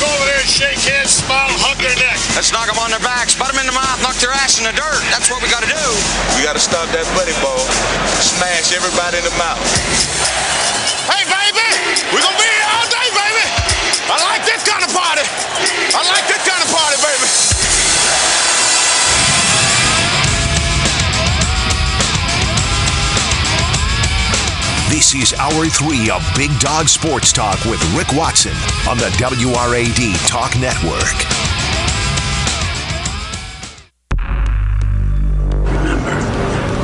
go over there and shake hands, smile, hug their neck. Let's knock them on their backs, butt them in the mouth, knock their ass in the dirt. That's what we got to do. We got to stop that buddy ball, smash everybody in the mouth. Hey, baby, This is Hour 3 of Big Dog Sports Talk with Rick Watson on the WRAD Talk Network. Remember,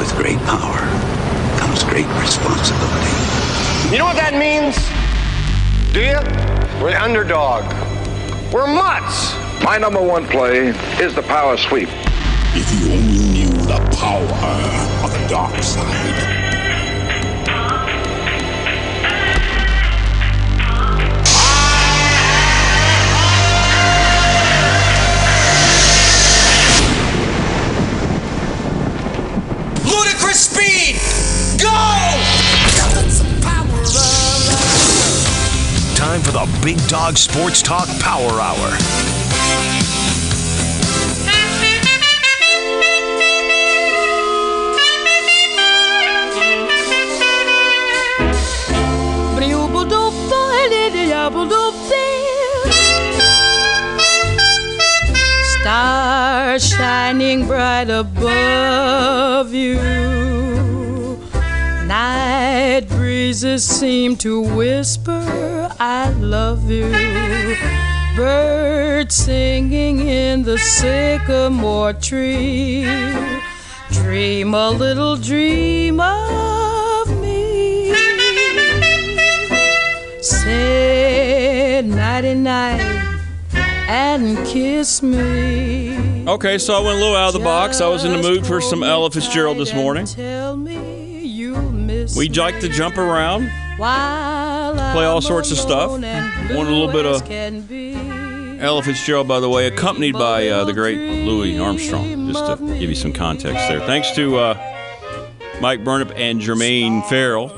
with great power comes great responsibility. You know what that means? Do you? We're the underdog. We're mutts. My number one play is the power sweep. If you only knew the power of the dark side. Time for the Big Dog Sports Talk Power Hour. Star shining bright above you. Night breezes seem to whisper, I love you. Birds singing in the sycamore tree. Dream a little dream of me. Say nighty night and kiss me. Okay, so I went a little out of the box. I was in the mood for some Ella Fitzgerald this morning. We like to jump around, play all sorts of stuff. Want a little bit of Ella Fitzgerald, by the way, accompanied by uh, the great Louis Armstrong, just to give you some context there. Thanks to uh, Mike Burnup and Jermaine Farrell.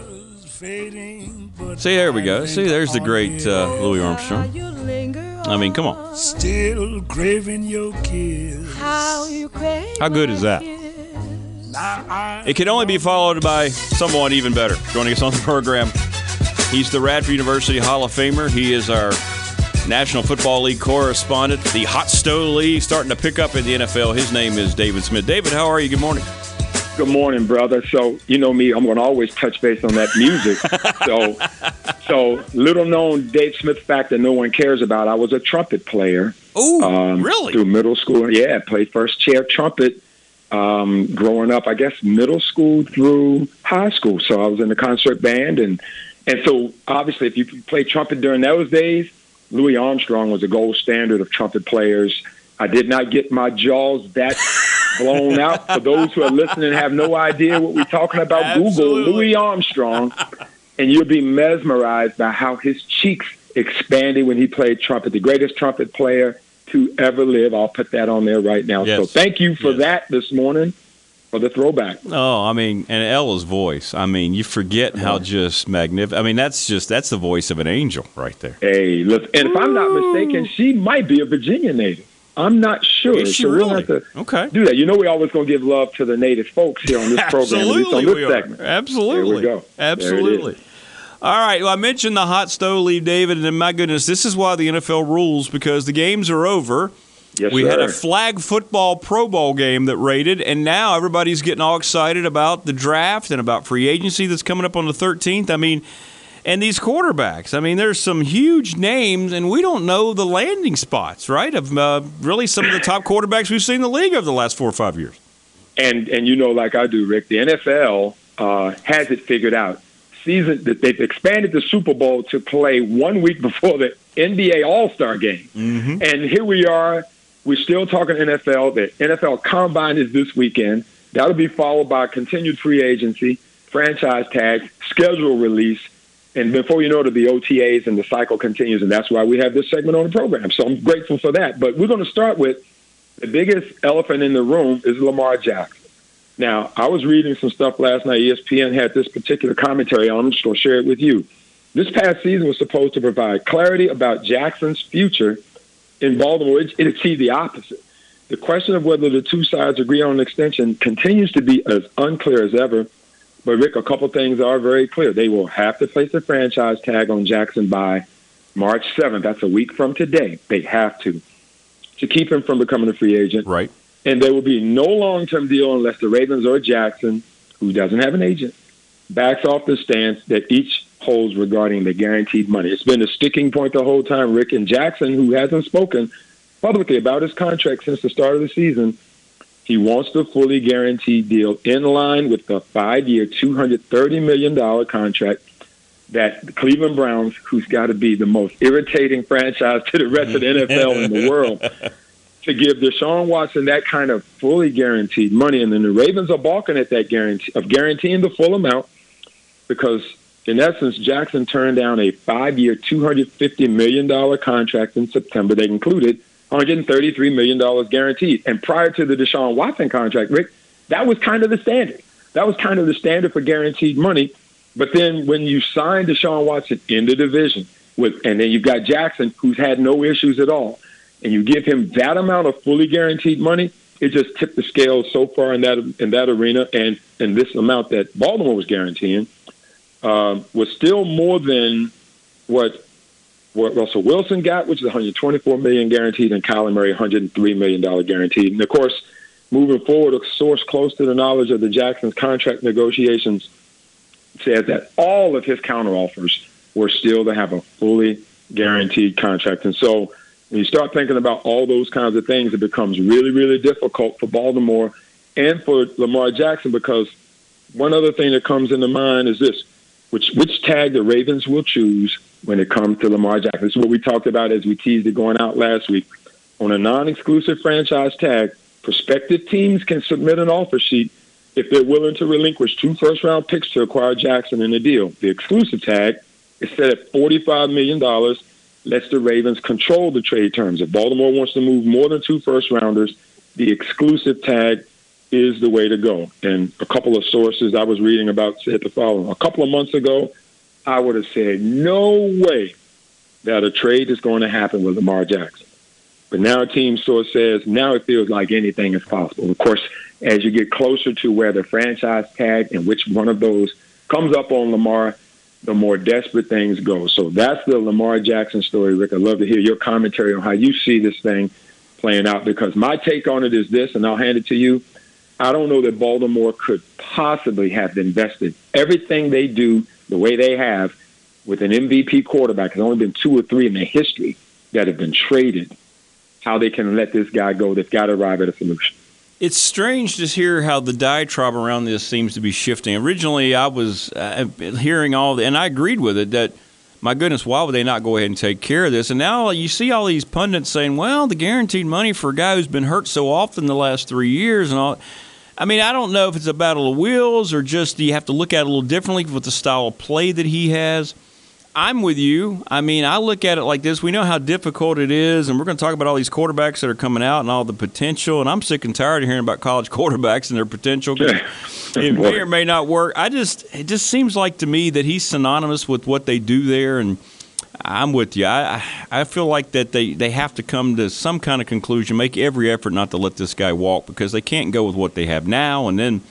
See, there we go. See, there's the great uh, Louis Armstrong. I mean, come on. Still craving your kiss. How you crave How good is that? It can only be followed by someone even better. Joining us on the program, he's the Radford University Hall of Famer. He is our National Football League correspondent. The Hot Stove League starting to pick up in the NFL. His name is David Smith. David, how are you? Good morning. Good morning, brother. So you know me, I'm going to always touch base on that music. so, so little known Dave Smith fact that no one cares about. I was a trumpet player. Ooh, um, really? Through middle school, yeah, I played first chair trumpet. Um, growing up, I guess middle school through high school. So I was in the concert band, and and so obviously, if you play trumpet during those days, Louis Armstrong was the gold standard of trumpet players. I did not get my jaws that blown out. For those who are listening and have no idea what we're talking about, Google Louis Armstrong, and you'll be mesmerized by how his cheeks expanded when he played trumpet. The greatest trumpet player to ever live. I'll put that on there right now. So thank you for Yes. that this morning for the throwback. Oh, I mean, and Ella's voice. I mean, you forget how just magnificent. I mean, that's just that's the voice of an angel right there. Hey, look, and if I'm not mistaken, she might be a Virginia native. I'm not sure. Is she so we'll really? have to Okay. do that. You know, we're always going to give love to the native folks here on this program, at least Absolutely, on this we are. segment. Absolutely. There we go. Absolutely. All right. Well, I mentioned the hot stove league, David, and my goodness, this is why the NFL rules because the games are over. Yes, we sir. had a flag football Pro Bowl game that rated, and now everybody's getting all excited about the draft and about free agency that's coming up on the 13th. I mean, and these quarterbacks. I mean, there's some huge names, and we don't know the landing spots, right? Of uh, really some of the top quarterbacks we've seen in the league over the last four or five years. and and you know, like I do, Rick, the NFL uh, has it figured out. Season that they've expanded the Super Bowl to play one week before the NBA All Star game, Mm-hmm. and here we are. We're still talking NFL. The NFL Combine is this weekend. That'll be followed by continued free agency, franchise tags, schedule release, and before you know it, it'll be OTAs, and the cycle continues. And that's why we have this segment on the program. So I'm grateful for that. But we're going to start with the biggest elephant in the room is Lamar Jackson. Now, I was reading some stuff last night. ESPN had this particular commentary on. I'm just going to share it with you. This past season was supposed to provide clarity about Jackson's future in Baltimore, it, it achieved the opposite. The question of whether the two sides agree on an extension continues to be as unclear as ever. But Rick, a couple things are very clear. They will have to place a franchise tag on Jackson by March 7th. That's a week from today. They have to to keep him from becoming a free agent. Right. And there will be no long-term deal unless the Ravens or Jackson, who doesn't have an agent, backs off the stance that each holds regarding the guaranteed money. It's been a sticking point the whole time. Rick and Jackson, who hasn't spoken publicly about his contract since the start of the season, he wants the fully guaranteed deal in line with the five-year, $230 million contract that the Cleveland Browns, who's got to be the most irritating franchise to the rest of the NFL in the world, to give Deshaun Watson that kind of fully guaranteed money, and then the Ravens are balking at that guarantee of guaranteeing the full amount because, in essence, Jackson turned down a five-year, two hundred fifty million dollar contract in September. They included one hundred thirty-three million dollars guaranteed, and prior to the Deshaun Watson contract, Rick, that was kind of the standard. That was kind of the standard for guaranteed money. But then when you sign Deshaun Watson in the division, with and then you've got Jackson, who's had no issues at all and you give him that amount of fully guaranteed money, it just tipped the scale so far in that in that arena, and and this amount that Baltimore was guaranteeing um, was still more than what what Russell Wilson got, which is 124 million guaranteed, and Kyler Murray 103 million dollar guaranteed. And of course, moving forward, a source close to the knowledge of the Jacksons contract negotiations said that all of his counteroffers were still to have a fully guaranteed contract, and so when you start thinking about all those kinds of things, it becomes really, really difficult for Baltimore and for Lamar Jackson because one other thing that comes into mind is this which which tag the Ravens will choose when it comes to Lamar Jackson. This is what we talked about as we teased it going out last week. On a non exclusive franchise tag, prospective teams can submit an offer sheet if they're willing to relinquish two first round picks to acquire Jackson in a deal. The exclusive tag is set at $45 million lets the Ravens control the trade terms. If Baltimore wants to move more than two first rounders, the exclusive tag is the way to go. And a couple of sources I was reading about said the following. A couple of months ago, I would have said, no way that a trade is going to happen with Lamar Jackson. But now a team source says now it feels like anything is possible. Of course, as you get closer to where the franchise tag and which one of those comes up on Lamar, the more desperate things go. So that's the Lamar Jackson story, Rick. I'd love to hear your commentary on how you see this thing playing out because my take on it is this, and I'll hand it to you. I don't know that Baltimore could possibly have invested everything they do the way they have with an MVP quarterback. There's only been two or three in their history that have been traded. How they can let this guy go? They've got to arrive at a solution it's strange to hear how the diatribe around this seems to be shifting. Originally, I was uh, hearing all, the, and I agreed with it that, my goodness, why would they not go ahead and take care of this? And now you see all these pundits saying, well, the guaranteed money for a guy who's been hurt so often the last three years and all. I mean, I don't know if it's a battle of wills or just you have to look at it a little differently with the style of play that he has. I'm with you. I mean, I look at it like this. We know how difficult it is, and we're going to talk about all these quarterbacks that are coming out and all the potential. And I'm sick and tired of hearing about college quarterbacks and their potential. it may or may not work. I just it just seems like to me that he's synonymous with what they do there, and I'm with you. I I feel like that they they have to come to some kind of conclusion, make every effort not to let this guy walk because they can't go with what they have now, and then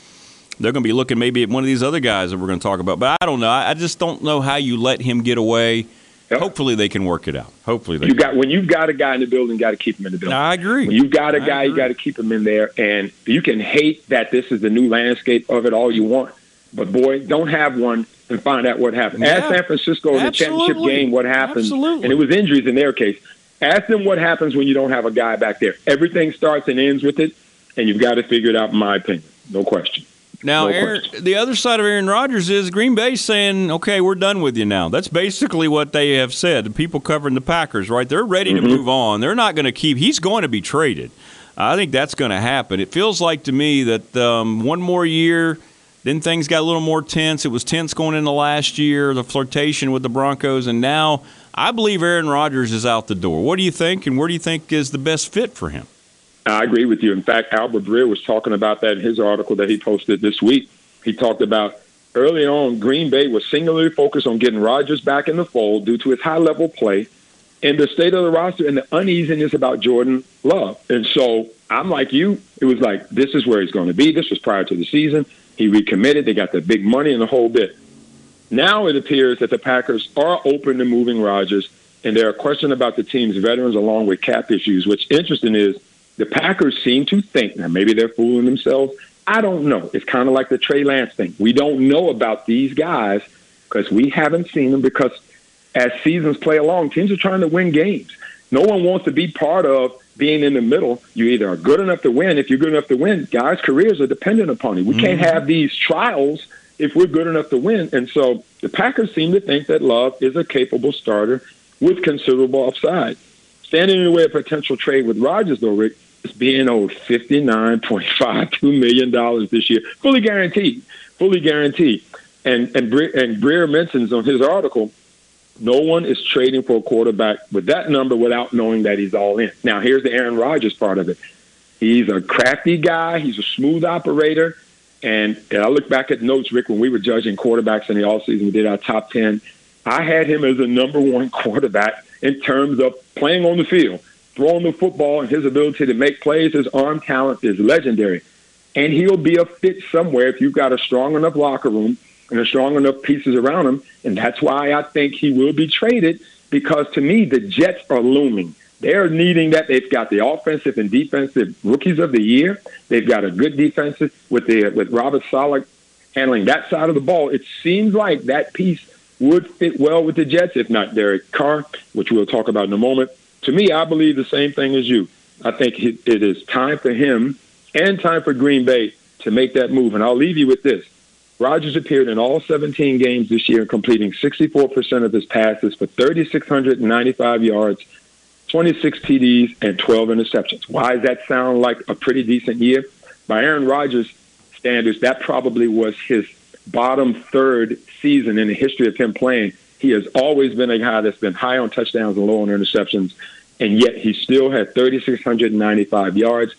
they're going to be looking maybe at one of these other guys that we're going to talk about. But I don't know. I just don't know how you let him get away. Yep. Hopefully they can work it out. Hopefully they you can. got when you've got a guy in the building, you got to keep him in the building. I agree. When you've got a guy, you got to keep him in there. And you can hate that this is the new landscape of it all you want, but boy, don't have one and find out what happened. Yeah. Ask San Francisco in the championship game what happened, Absolutely. and it was injuries in their case. Ask them what happens when you don't have a guy back there. Everything starts and ends with it, and you've got to figure it out. In my opinion, no question. Now, Aaron, the other side of Aaron Rodgers is Green Bay saying, "Okay, we're done with you now." That's basically what they have said. The people covering the Packers, right? They're ready mm-hmm. to move on. They're not going to keep. He's going to be traded. I think that's going to happen. It feels like to me that um, one more year, then things got a little more tense. It was tense going into last year, the flirtation with the Broncos, and now I believe Aaron Rodgers is out the door. What do you think, and where do you think is the best fit for him? I agree with you. In fact, Albert Breer was talking about that in his article that he posted this week. He talked about early on, Green Bay was singularly focused on getting Rodgers back in the fold due to his high level play and the state of the roster and the uneasiness about Jordan Love. And so I'm like you. It was like this is where he's going to be. This was prior to the season. He recommitted. They got the big money and the whole bit. Now it appears that the Packers are open to moving Rodgers, and there are questions about the team's veterans along with cap issues. What's interesting is the Packers seem to think now maybe they're fooling themselves. I don't know. It's kind of like the Trey Lance thing. We don't know about these guys because we haven't seen them because as seasons play along, teams are trying to win games. No one wants to be part of being in the middle. You either are good enough to win. If you're good enough to win, guys' careers are dependent upon it. We mm-hmm. can't have these trials if we're good enough to win. And so the Packers seem to think that Love is a capable starter with considerable upside. Standing in the way of potential trade with Rodgers, though, Rick, is being owed $59.52 million this year, fully guaranteed, fully guaranteed. And, and, and Breer mentions on his article, no one is trading for a quarterback with that number without knowing that he's all in. Now, here's the Aaron Rodgers part of it. He's a crafty guy. He's a smooth operator. And, and I look back at notes, Rick, when we were judging quarterbacks in the offseason, we did our top 10. I had him as a number one quarterback in terms of playing on the field, throwing the football, and his ability to make plays. His arm talent is legendary. And he'll be a fit somewhere if you've got a strong enough locker room and a strong enough pieces around him. And that's why I think he will be traded because to me, the Jets are looming. They're needing that. They've got the offensive and defensive rookies of the year. They've got a good defensive with the with Robert Saleh handling that side of the ball. It seems like that piece would fit well with the Jets, if not Derek Carr, which we'll talk about in a moment. To me, I believe the same thing as you. I think it is time for him and time for Green Bay to make that move. And I'll leave you with this. Rodgers appeared in all 17 games this year, completing 64% of his passes for 3,695 yards, 26 TDs, and 12 interceptions. Why does that sound like a pretty decent year? By Aaron Rodgers' standards, that probably was his bottom third season in the history of him playing. He has always been a guy that's been high on touchdowns and low on interceptions, and yet he still had 3,695 yards.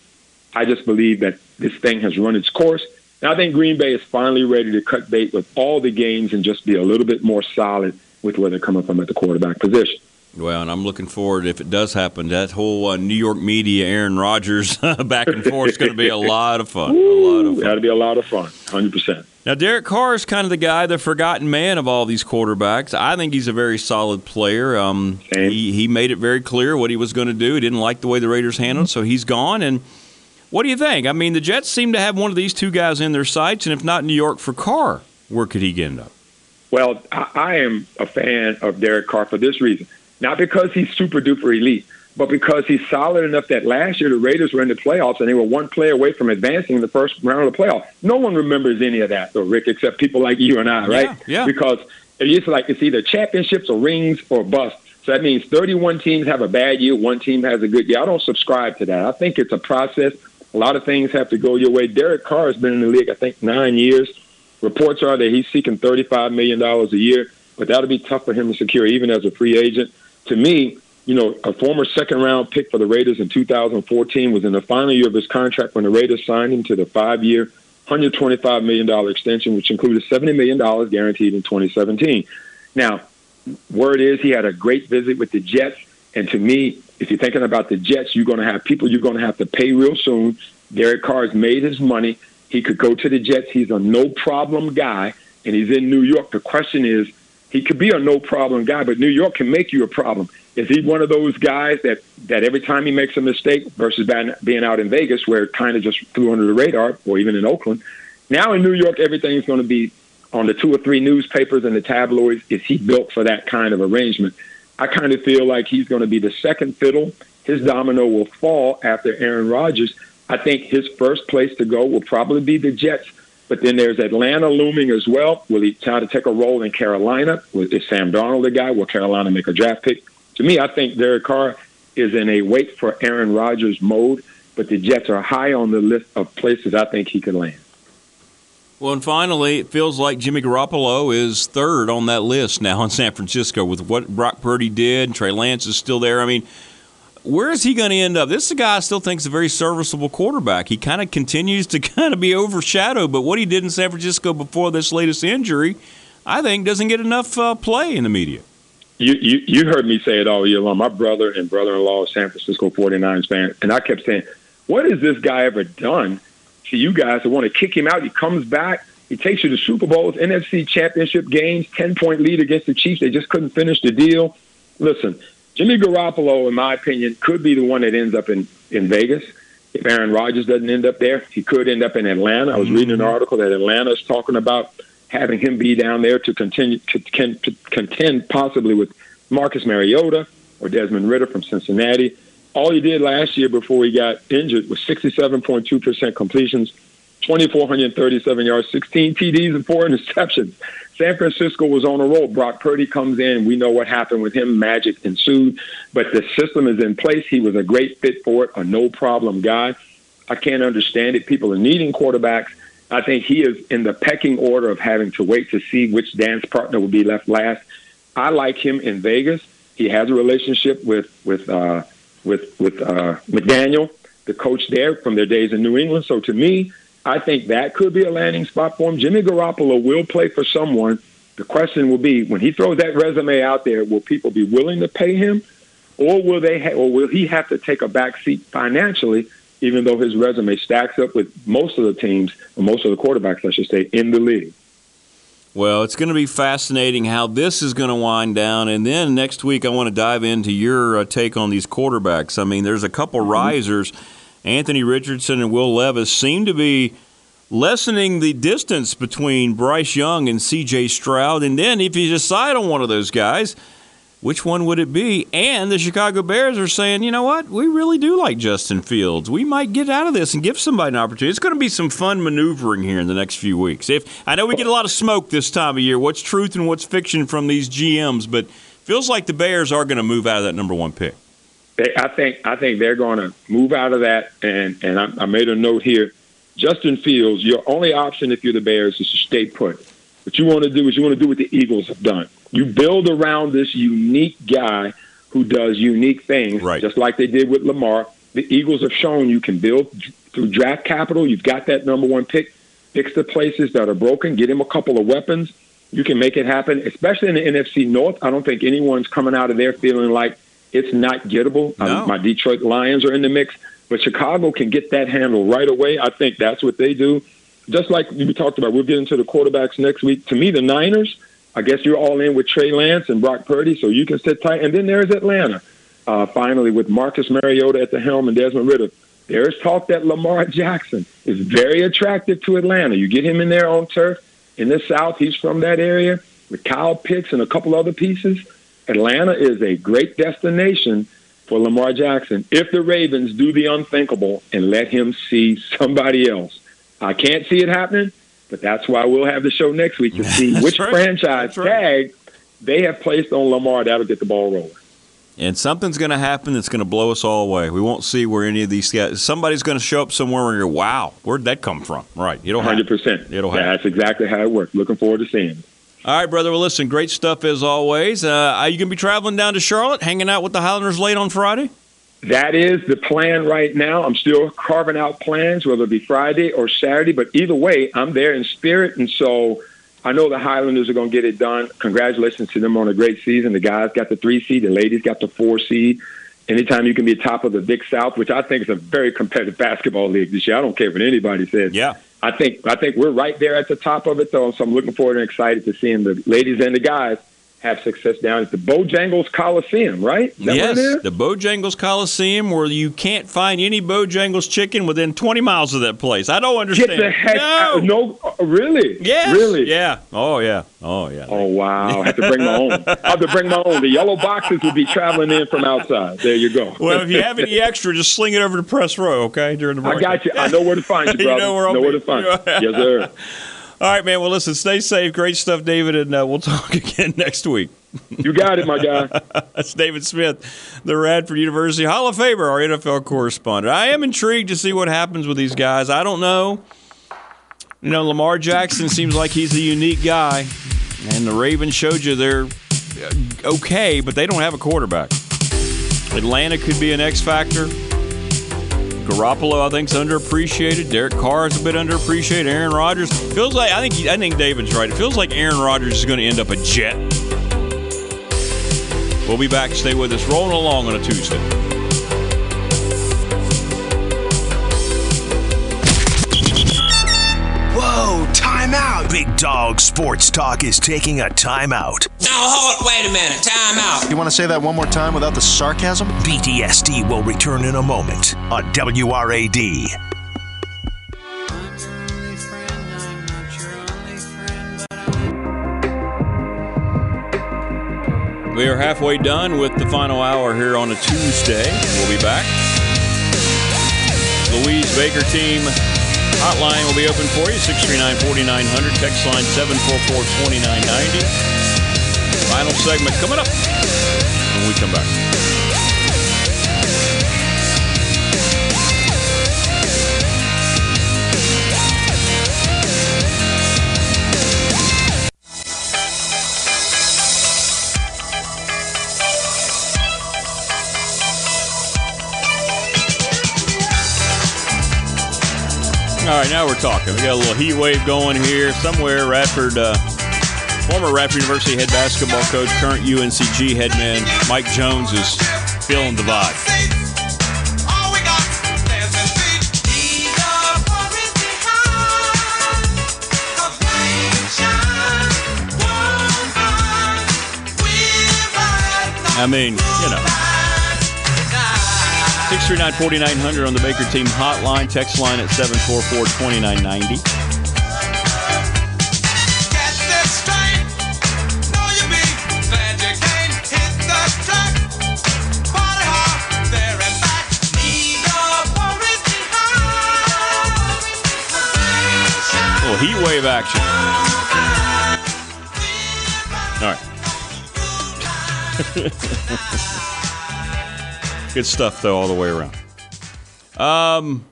I just believe that this thing has run its course. Now I think Green Bay is finally ready to cut bait with all the games and just be a little bit more solid with where they're coming from at the quarterback position. Well, and I'm looking forward if it does happen. That whole uh, New York media, Aaron Rodgers, back and forth is going to be a lot of fun. Ooh, a lot of fun. That'll be a lot of fun. Hundred percent. Now, Derek Carr is kind of the guy, the forgotten man of all these quarterbacks. I think he's a very solid player. Um, he he made it very clear what he was going to do. He didn't like the way the Raiders handled, so he's gone. And what do you think? I mean, the Jets seem to have one of these two guys in their sights, and if not New York for Carr, where could he end up? Well, I, I am a fan of Derek Carr for this reason. Not because he's super duper elite, but because he's solid enough that last year the Raiders were in the playoffs and they were one play away from advancing in the first round of the playoffs. No one remembers any of that, though, Rick, except people like you and I, right? Yeah. yeah. Because it's like it's either championships or rings or bust. So that means 31 teams have a bad year, one team has a good year. I don't subscribe to that. I think it's a process. A lot of things have to go your way. Derek Carr has been in the league, I think, nine years. Reports are that he's seeking $35 million a year, but that'll be tough for him to secure even as a free agent to me, you know, a former second round pick for the Raiders in 2014 was in the final year of his contract when the Raiders signed him to the five year, $125 million extension, which included $70 million guaranteed in 2017. Now, word is he had a great visit with the Jets. And to me, if you're thinking about the Jets, you're going to have people you're going to have to pay real soon. Derek Carr has made his money. He could go to the Jets. He's a no problem guy, and he's in New York. The question is, he could be a no problem guy, but New York can make you a problem. Is he one of those guys that that every time he makes a mistake versus being out in Vegas where it kind of just flew under the radar, or even in Oakland? Now in New York, everything's going to be on the two or three newspapers and the tabloids. Is he built for that kind of arrangement? I kind of feel like he's going to be the second fiddle. His domino will fall after Aaron Rodgers. I think his first place to go will probably be the Jets but then there's Atlanta looming as well. Will he try to take a role in Carolina? Is Sam Darnold the guy? Will Carolina make a draft pick? To me, I think Derek Carr is in a wait for Aaron Rodgers mode, but the Jets are high on the list of places I think he could land. Well, and finally, it feels like Jimmy Garoppolo is third on that list now in San Francisco with what Brock Purdy did. Trey Lance is still there. I mean, where is he going to end up? This is a guy I still think is a very serviceable quarterback. He kind of continues to kind of be overshadowed, but what he did in San Francisco before this latest injury, I think, doesn't get enough uh, play in the media. you, you, you heard me say it all year long. My brother and brother-in-law is San Francisco 49ers fan, and I kept saying, what has this guy ever done to you guys to want to kick him out? He comes back. He takes you to Super Bowls, NFC championship games, 10-point lead against the Chiefs. They just couldn't finish the deal. Listen, Jimmy Garoppolo, in my opinion, could be the one that ends up in, in Vegas. If Aaron Rodgers doesn't end up there, he could end up in Atlanta. I was mm-hmm. reading an article that Atlanta is talking about having him be down there to continue to, to contend possibly with Marcus Mariota or Desmond Ridder from Cincinnati. All he did last year before he got injured was 67.2% completions, 2,437 yards, 16 TDs, and four interceptions. San Francisco was on a roll. Brock Purdy comes in. We know what happened with him. Magic ensued. But the system is in place. He was a great fit for it, a no problem guy. I can't understand it. People are needing quarterbacks. I think he is in the pecking order of having to wait to see which dance partner will be left last. I like him in Vegas. He has a relationship with with uh, with with uh, McDaniel, the coach there from their days in New England. So to me, I think that could be a landing spot for him. Jimmy Garoppolo will play for someone. The question will be when he throws that resume out there, will people be willing to pay him, or will they, ha- or will he have to take a back seat financially even though his resume stacks up with most of the teams, or most of the quarterbacks, I should say, in the league. Well, it's going to be fascinating how this is going to wind down. And then next week, I want to dive into your uh, take on these quarterbacks. I mean, there's a couple mm-hmm. risers. Anthony Richardson and Will Levis seem to be lessening the distance between Bryce Young and CJ Stroud. And then if you decide on one of those guys, which one would it be? And the Chicago Bears are saying, you know what? We really do like Justin Fields. We might get out of this and give somebody an opportunity. It's going to be some fun maneuvering here in the next few weeks. If I know we get a lot of smoke this time of year, what's truth and what's fiction from these GMs, but feels like the Bears are going to move out of that number one pick. I think I think they're going to move out of that, and and I, I made a note here. Justin Fields, your only option if you're the Bears is to stay put. What you want to do is you want to do what the Eagles have done you build around this unique guy who does unique things, right. just like they did with Lamar. The Eagles have shown you can build through draft capital. You've got that number one pick. Fix the places that are broken. Get him a couple of weapons. You can make it happen, especially in the NFC North. I don't think anyone's coming out of there feeling like it's not gettable. No. my Detroit Lions are in the mix, but Chicago can get that handle right away. I think that's what they do. Just like we talked about, we'll get into the quarterbacks next week. To me, the Niners – I guess you're all in with Trey Lance and Brock Purdy, so you can sit tight. And then there's Atlanta, uh, finally, with Marcus Mariota at the helm and Desmond Ridder. There's talk that Lamar Jackson is very attractive to Atlanta. You get him in there on turf in the South. He's from that area with Kyle Pitts and a couple other pieces. Atlanta is a great destination for Lamar Jackson if the Ravens do the unthinkable and let him see somebody else. I can't see it happening, but that's why we'll have the show next week to see which right. franchise right. tag they have placed on Lamar that'll get the ball rolling. And something's going to happen that's going to blow us all away. We won't see where any of these guys. Somebody's going to show up somewhere and go, "Wow, where'd that come from?" Right? You don't. Hundred percent. It'll happen. That's exactly how it works. Looking forward to seeing. It. All right, brother. Well, listen, great stuff as always. Uh, are you going to be traveling down to Charlotte, hanging out with the Highlanders late on Friday? that is the plan right now. I'm still carving out plans, whether it be Friday or Saturday, but either way, I'm there in spirit. And so I know the Highlanders are going to get it done. Congratulations to them on a great season. The guys got the three seed, the ladies got the four seed. Anytime you can be top of the Big South, which I think is a very competitive basketball league this year. I don't care what anybody says. Yeah. I think I think we're right there at the top of it, though. So I'm looking forward and excited to seeing the ladies and the guys have success down at the Bojangles Coliseum, right? yes, the Bojangles Coliseum, where you can't find any Bojangles chicken within 20 miles of that place. I don't understand. Get the heck no. out! No, uh, really? Yes. really? Yeah. Oh yeah. Oh yeah. Oh wow! I have to bring my own. I have to bring my own. The yellow boxes will be traveling in from outside. There you go. Well, if you have any extra, just sling it over to Press Row, okay? During the break. I got you. I know where to find you, brother. you know where, know where to find you. yes, sir. All right, man. Well, listen, stay safe. Great stuff, David, and uh, we'll talk again next week. You got it, my guy. That's David Smith, the Radford University Hall of Famer, our NFL correspondent. I am intrigued to see what happens with these guys. I don't know. You know, Lamar Jackson seems like he's a unique guy, and the Ravens showed you they're uh, okay, but they don't have a quarterback. Atlanta could be an X factor. Garoppolo, I think, is underappreciated. Derek Carr is a bit underappreciated. Aaron Rodgers feels like I think I think David's right. It feels like Aaron Rodgers is going to end up a Jet We'll be back. Stay with us. Rolling along on a Tuesday. Big Dog Sports Talk is taking a timeout. Now, hold, wait a minute. Time out. You want to say that one more time without the sarcasm? BDSD will return in a moment on WRAD. We are halfway done with the final hour here on a Tuesday. We'll be back. Louise Baker team hotline will be open for you 639 4900. Text line 744 2990. Final segment coming up when we come back. All right, now we're talking. We got a little heat wave going here somewhere. Radford, uh, former Radford University head basketball coach, current UNCG head man Mike Jones is feeling the vibe. I mean, you know. 639 4900 on the Baker Team hotline. Text line at 744 2990. little heat wave action. All right. Good stuff, though, all the way around. Um,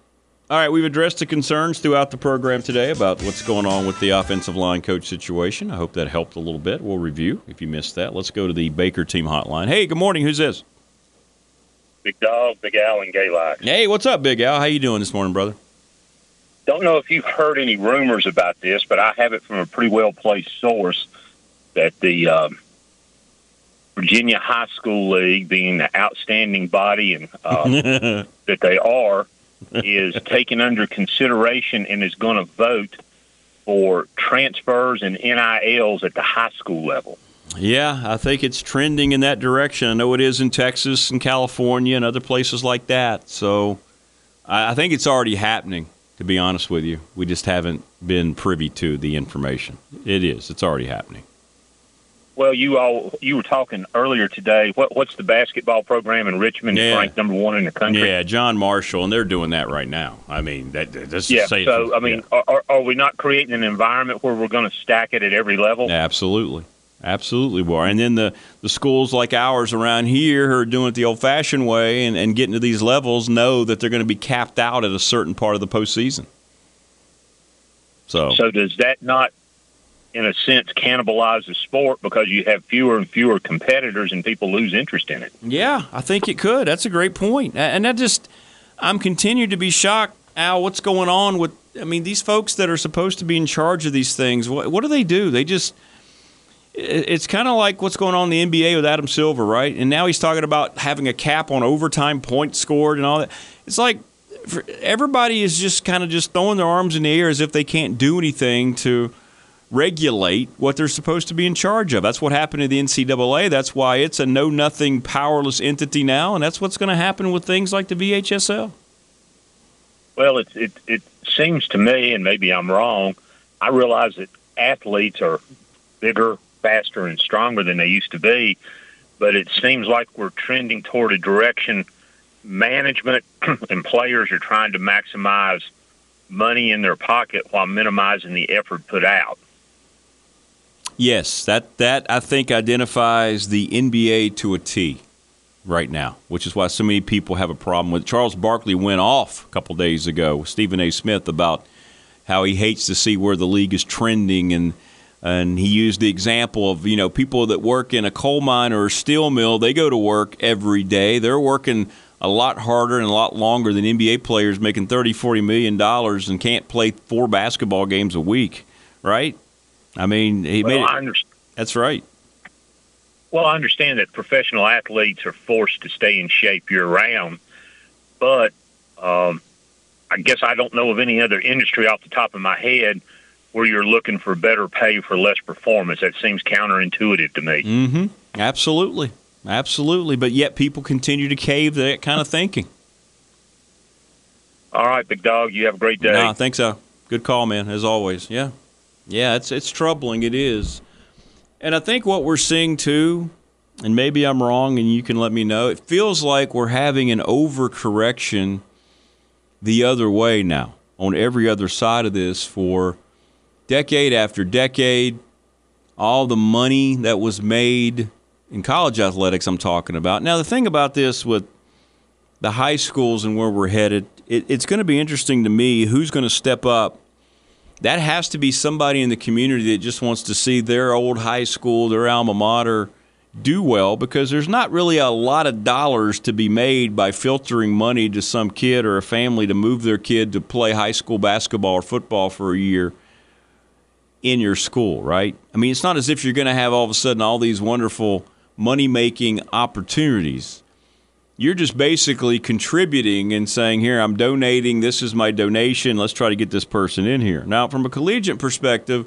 all right, we've addressed the concerns throughout the program today about what's going on with the offensive line coach situation. I hope that helped a little bit. We'll review if you missed that. Let's go to the Baker team hotline. Hey, good morning. Who's this? Big Dog, Big Al, and Gaylock. Hey, what's up, Big Al? How you doing this morning, brother? Don't know if you've heard any rumors about this, but I have it from a pretty well placed source that the um, Virginia High School League, being the outstanding body and uh, that they are, is taken under consideration and is going to vote for transfers and NILs at the high school level. Yeah, I think it's trending in that direction. I know it is in Texas and California and other places like that. So I I think it's already happening, to be honest with you. We just haven't been privy to the information. It is. It's already happening. Well, you all you were talking earlier today. What what's the basketball program in Richmond? Yeah. Ranked number one in the country. Yeah, John Marshall, and they're doing that right now. I mean, that, that's Yeah. safe. So I mean, are, are- are we not creating an environment where we're going to stack it at every level? Absolutely. Absolutely, we are. And then the, the schools like ours around here who are doing it the old fashioned way and, and getting to these levels know that they're going to be capped out at a certain part of the postseason. So, So does that not, in a sense, cannibalize the sport because you have fewer and fewer competitors and people lose interest in it? yeah, I think it could. That's a great point. And that just, I'm continued to be shocked, Al, what's going on with, I mean, these folks that are supposed to be in charge of these things, what, what do they do? They just, it's kind of like what's going on in the NBA with Adam Silver, right? And now he's talking about having a cap on overtime points scored and all that. It's like everybody is just kind of just throwing their arms in the air as if they can't do anything to regulate what they're supposed to be in charge of. That's what happened to the NCAA. That's why it's a know nothing, powerless entity now, and that's what's going to happen with things like the VHSL. Well, it, it it seems to me, and maybe I'm wrong. I realize that athletes are bigger, faster, and stronger than they used to be, but it seems like we're trending toward a direction. Management and players are trying to maximize money in their pocket while minimizing the effort put out. Yes, that that I think identifies the NBA to a T right now, which is why so many people have a problem with. it. Charles Barkley went off a couple days ago with Stephen A. Smith about how he hates to see where the league is trending and and he used the example of you know people that work in a coal mine or a steel mill they go to work every day they're working a lot harder and a lot longer than NBA players making 30 40 million dollars and can't play four basketball games a week right I mean he Well, made it, that's right well, I understand that professional athletes are forced to stay in shape year round, but um, I guess I don't know of any other industry off the top of my head where you're looking for better pay for less performance. That seems counterintuitive to me. Mm-hmm. Absolutely, absolutely. But yet people continue to cave to that kind of thinking. All right, big dog. You have a great day. No, I think so. Good call, man. As always. Yeah, yeah. It's it's troubling. It is, and I think what we're seeing too, and maybe I'm wrong, and you can let me know. It feels like we're having an overcorrection the other way now on every other side of this for decade after decade. All the money that was made in college athletics, I'm talking about. Now, the thing about this with the high schools and where we're headed, it, it's going to be interesting to me who's going to step up. That has to be somebody in the community that just wants to see their old high school, their alma mater, do well because there's not really a lot of dollars to be made by filtering money to some kid or a family to move their kid to play high school basketball or football for a year in your school, right? I mean, it's not as if you're going to have all of a sudden all these wonderful money making opportunities. You're just basically contributing and saying, Here, I'm donating. This is my donation. Let's try to get this person in here. Now, from a collegiate perspective,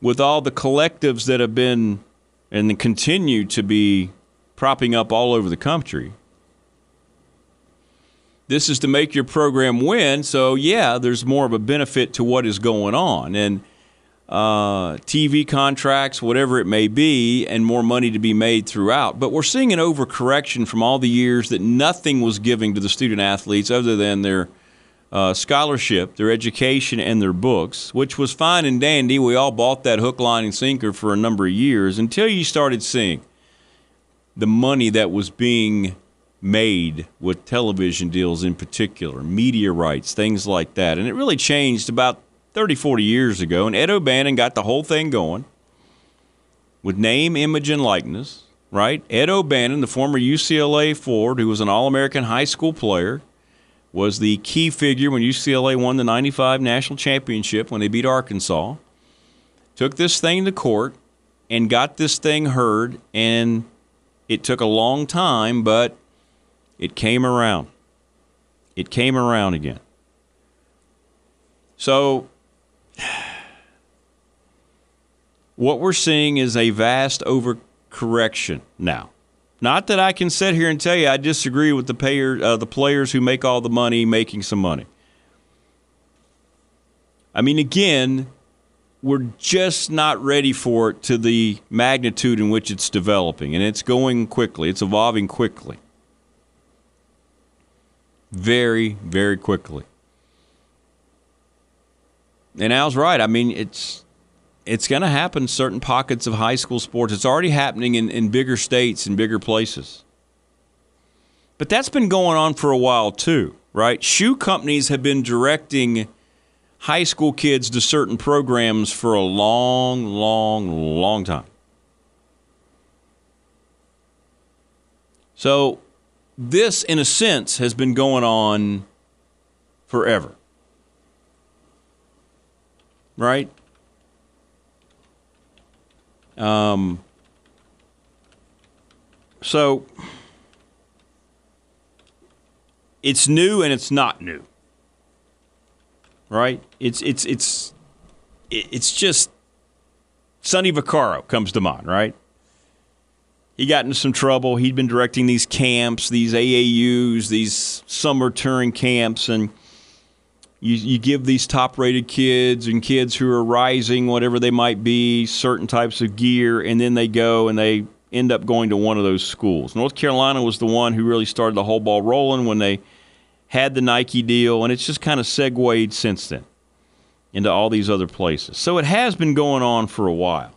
with all the collectives that have been and continue to be propping up all over the country, this is to make your program win. So, yeah, there's more of a benefit to what is going on. And uh, TV contracts, whatever it may be, and more money to be made throughout. But we're seeing an overcorrection from all the years that nothing was giving to the student athletes other than their uh, scholarship, their education, and their books, which was fine and dandy. We all bought that hook, line, and sinker for a number of years until you started seeing the money that was being made with television deals in particular, media rights, things like that. And it really changed about 30, 40 years ago. And Ed O'Bannon got the whole thing going with name, image, and likeness, right? Ed O'Bannon, the former UCLA forward who was an All American high school player, was the key figure when UCLA won the 95 national championship when they beat Arkansas. Took this thing to court and got this thing heard, and it took a long time, but it came around. It came around again. So, what we're seeing is a vast overcorrection now. Not that I can sit here and tell you I disagree with the payer, uh, the players who make all the money making some money. I mean, again, we're just not ready for it to the magnitude in which it's developing, and it's going quickly. It's evolving quickly, very, very quickly. And Al's right. I mean, it's it's going to happen in certain pockets of high school sports. It's already happening in, in bigger states and bigger places. But that's been going on for a while too, right? Shoe companies have been directing high school kids to certain programs for a long, long, long time. So, this, in a sense, has been going on forever. Right? Um, so it's new and it's not new, right? It's it's it's it's just Sonny Vaccaro comes to mind, right? He got into some trouble. He'd been directing these camps, these AAUs, these summer touring camps, and you, you give these top rated kids and kids who are rising, whatever they might be, certain types of gear, and then they go and they end up going to one of those schools. North Carolina was the one who really started the whole ball rolling when they had the Nike deal, and it's just kind of segued since then into all these other places. So it has been going on for a while.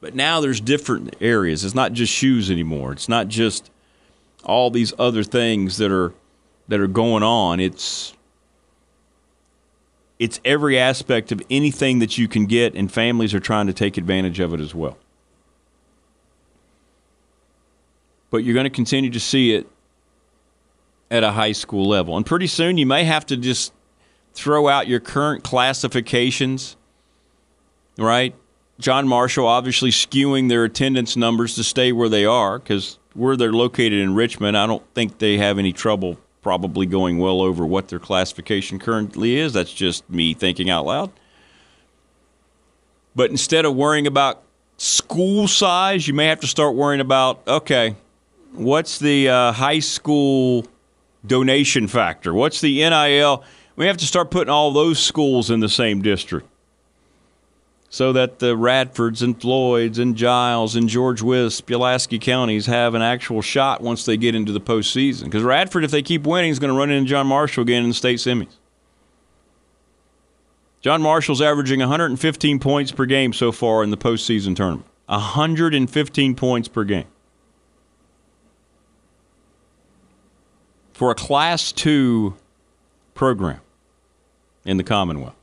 But now there's different areas. It's not just shoes anymore. It's not just all these other things that are that are going on. It's it's every aspect of anything that you can get, and families are trying to take advantage of it as well. But you're going to continue to see it at a high school level. And pretty soon you may have to just throw out your current classifications, right? John Marshall obviously skewing their attendance numbers to stay where they are because where they're located in Richmond, I don't think they have any trouble probably going well over what their classification currently is. That's just me thinking out loud. But instead of worrying about school size, you may have to start worrying about okay, what's the uh, high school donation factor? What's the NIL? We have to start putting all those schools in the same district so that the Radfords and Floyds and Giles and George Wythe, Pulaski counties have an actual shot once they get into the postseason. Because Radford, if they keep winning, is going to run into John Marshall again in the state semis. John Marshall's averaging 115 points per game so far in the postseason tournament. 115 points per game. For a Class 2 program in the Commonwealth.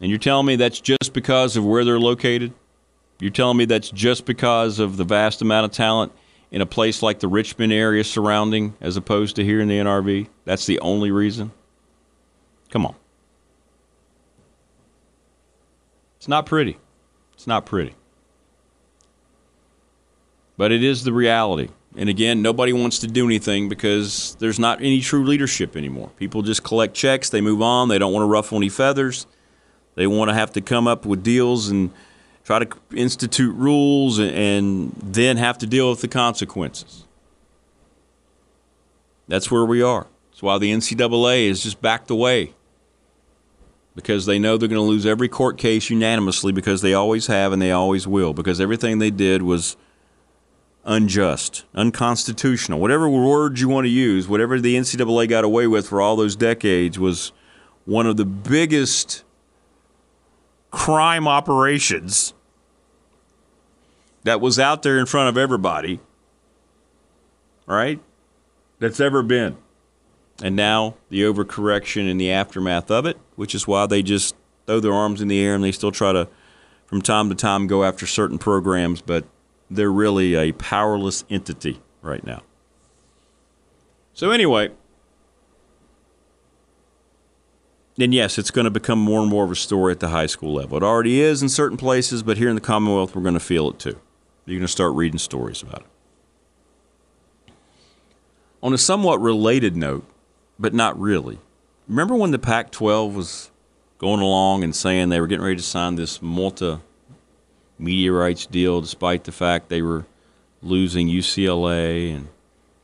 And you're telling me that's just because of where they're located? You're telling me that's just because of the vast amount of talent in a place like the Richmond area surrounding as opposed to here in the NRV? That's the only reason? Come on. It's not pretty. It's not pretty. But it is the reality. And again, nobody wants to do anything because there's not any true leadership anymore. People just collect checks, they move on, they don't want to ruffle any feathers. They want to have to come up with deals and try to institute rules and, then have to deal with the consequences. That's where we are. That's why the NCAA is just backed away because they know they're going to lose every court case unanimously because they always have and they always will because everything they did was unjust, unconstitutional, whatever word you want to use, whatever the NCAA got away with for all those decades was one of the biggest crime operations that was out there in front of everybody, right? That's ever been. And now the overcorrection and the aftermath of it, which is why they just throw their arms in the air and they still try to, from time to time, go after certain programs, but they're really a powerless entity right now. So, anyway, then yes, it's going to become more and more of a story at the high school level. It already is in certain places, but here in the Commonwealth, we're going to feel it too. You're going to start reading stories about it. On a somewhat related note, but not really, remember when the Pac 12 was going along and saying they were getting ready to sign this multi media rights deal despite the fact they were losing UCLA and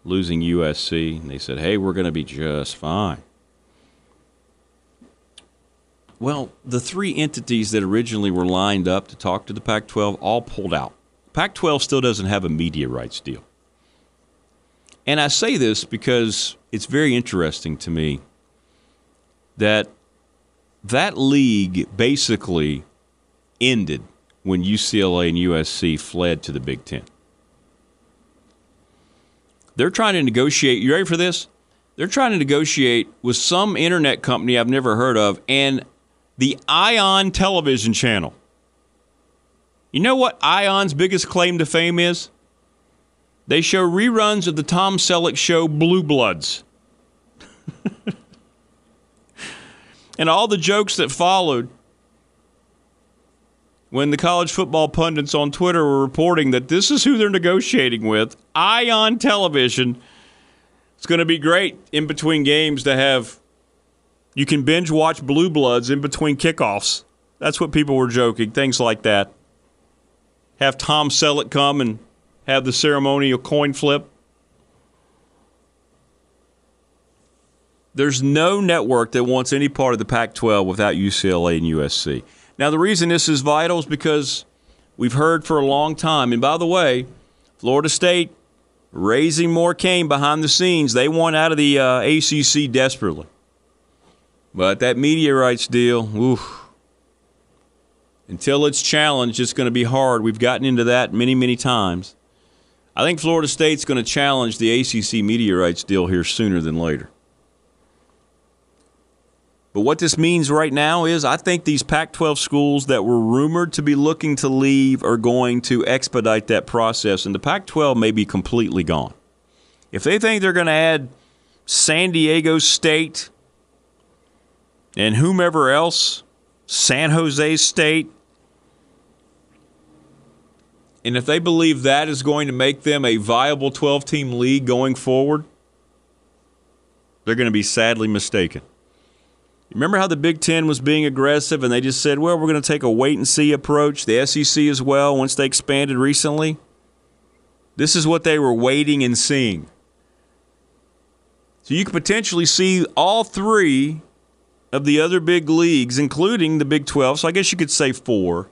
losing USC? And they said, hey, we're going to be just fine. Well, the three entities that originally were lined up to talk to the Pac 12 all pulled out. Pac 12 still doesn't have a media rights deal. And I say this because it's very interesting to me that that league basically ended when UCLA and USC fled to the Big Ten. They're trying to negotiate. You ready for this? They're trying to negotiate with some internet company I've never heard of and the Ion television channel. You know what Ion's biggest claim to fame is? They show reruns of the Tom Selleck show Blue Bloods. and all the jokes that followed when the college football pundits on Twitter were reporting that this is who they're negotiating with Ion Television. It's going to be great in between games to have you can binge watch Blue Bloods in between kickoffs. That's what people were joking, things like that. Have Tom Selleck come and have the ceremonial coin flip. There's no network that wants any part of the Pac 12 without UCLA and USC. Now, the reason this is vital is because we've heard for a long time, and by the way, Florida State raising more cane behind the scenes. They want out of the uh, ACC desperately. But that rights deal, oof, until it's challenged, it's going to be hard. We've gotten into that many, many times. I think Florida State's going to challenge the ACC rights deal here sooner than later. But what this means right now is I think these Pac 12 schools that were rumored to be looking to leave are going to expedite that process, and the Pac 12 may be completely gone. If they think they're going to add San Diego State and whomever else, San Jose State, And if they believe that is going to make them a viable 12 team league going forward, they're going to be sadly mistaken. Remember how the Big Ten was being aggressive and they just said, well, we're going to take a wait and see approach? The SEC as well, once they expanded recently. This is what they were waiting and seeing. So you could potentially see all three of the other big leagues, including the Big 12, so I guess you could say four,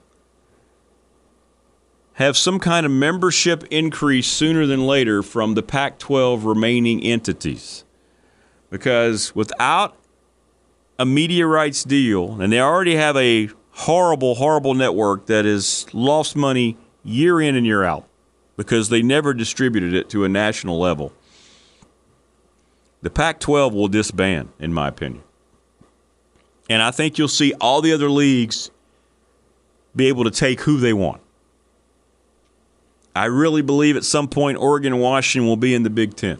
have some kind of membership increase sooner than later from the Pac 12 remaining entities. Because without a media rights deal, and they already have a horrible, horrible network that has lost money year in and year out because they never distributed it to a national level. The Pac 12 will disband, in my opinion. And I think you'll see all the other leagues be able to take who they want. I really believe at some point Oregon and Washington will be in the Big Ten.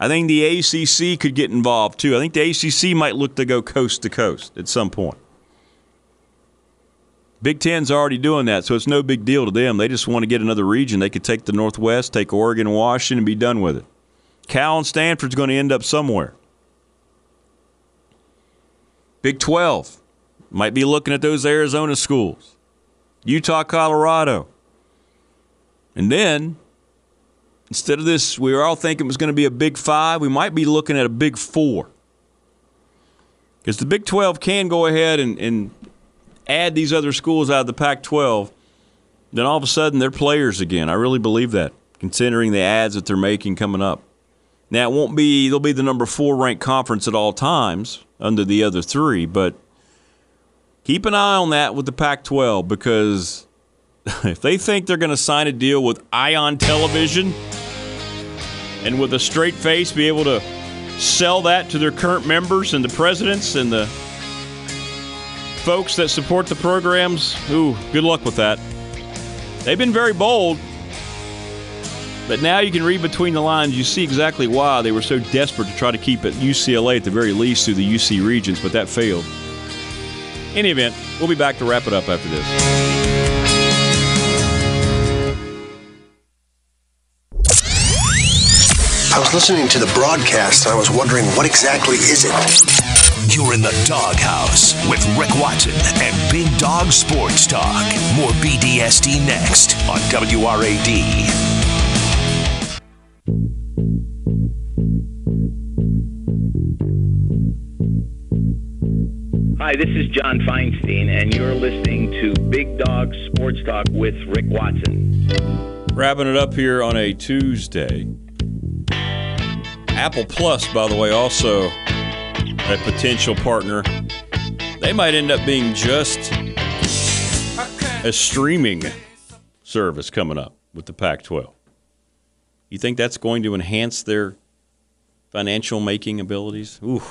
I think the ACC could get involved too. I think the ACC might look to go coast to coast at some point. Big Ten's already doing that, so it's no big deal to them. They just want to get another region. They could take the Northwest, take Oregon Washington, and be done with it. Cal and Stanford's going to end up somewhere. Big 12 might be looking at those Arizona schools, Utah, Colorado. And then, instead of this, we were all thinking it was going to be a big five, we might be looking at a big four. Because the Big 12 can go ahead and, and add these other schools out of the Pac 12, then all of a sudden they're players again. I really believe that, considering the ads that they're making coming up. Now, it won't be, they'll be the number four ranked conference at all times under the other three, but keep an eye on that with the Pac 12 because if they think they're going to sign a deal with Ion Television and with a straight face be able to sell that to their current members and the presidents and the folks that support the programs, ooh, good luck with that. They've been very bold, but now you can read between the lines. You see exactly why they were so desperate to try to keep it UCLA at the very least through the UC regents, but that failed. In any event, we'll be back to wrap it up after this. I was listening to the broadcast and I was wondering what exactly is it? You're in the doghouse with Rick Watson and Big Dog Sports Talk. More BDST next on WRAD. Hi, this is John Feinstein, and you're listening to Big Dog Sports Talk with Rick Watson. Wrapping it up here on a Tuesday. Apple Plus, by the way, also a potential partner. They might end up being just a streaming service coming up with the Pac 12. You think that's going to enhance their financial making abilities? Ooh,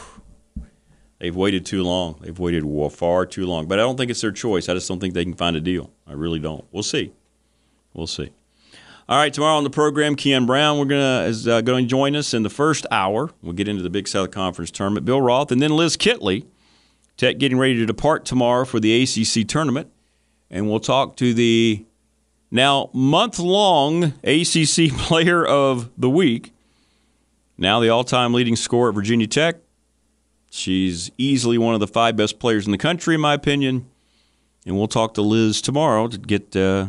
they've waited too long. They've waited far too long. But I don't think it's their choice. I just don't think they can find a deal. I really don't. We'll see. We'll see. All right, tomorrow on the program, Keon Brown we're gonna is uh, going to join us in the first hour. We'll get into the Big South Conference tournament. Bill Roth and then Liz Kitley, Tech getting ready to depart tomorrow for the ACC tournament, and we'll talk to the now month long ACC Player of the Week. Now the all time leading scorer at Virginia Tech. She's easily one of the five best players in the country, in my opinion. And we'll talk to Liz tomorrow to get uh,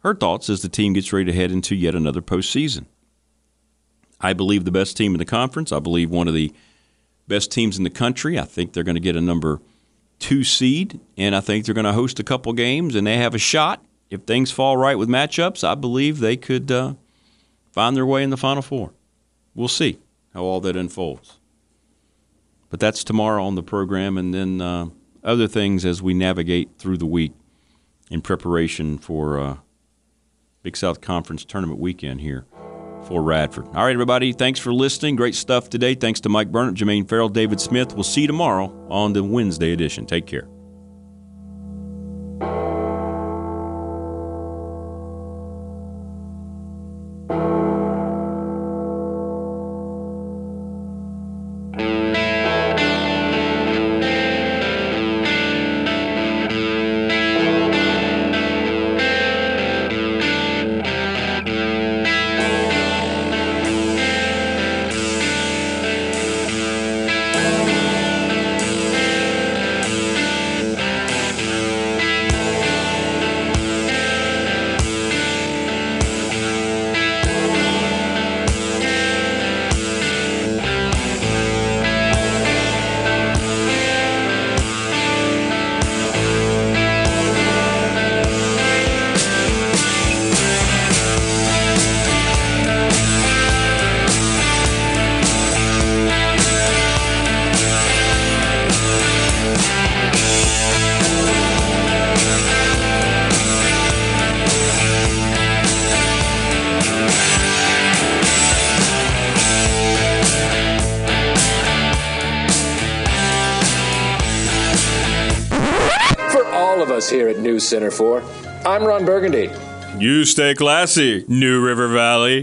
her thoughts as the team gets ready to head into yet another postseason. I believe the best team in the conference. I believe one of the best teams in the country. I think they're going to get a number two seed, and I think they're going to host a couple games, and they have a shot. If things fall right with matchups, I believe they could uh, find their way in the Final Four. We'll see how all that unfolds. But that's tomorrow on the program, and then uh, other things as we navigate through the week in preparation for uh, Big South Conference tournament weekend here for Radford. All right, everybody, thanks for listening. Great stuff today. Thanks to Mike Burnett, Jermaine Farrell, David Smith. We'll see you tomorrow on the Wednesday edition. Take care. Center for. I'm Ron Burgundy. You stay classy, New River Valley.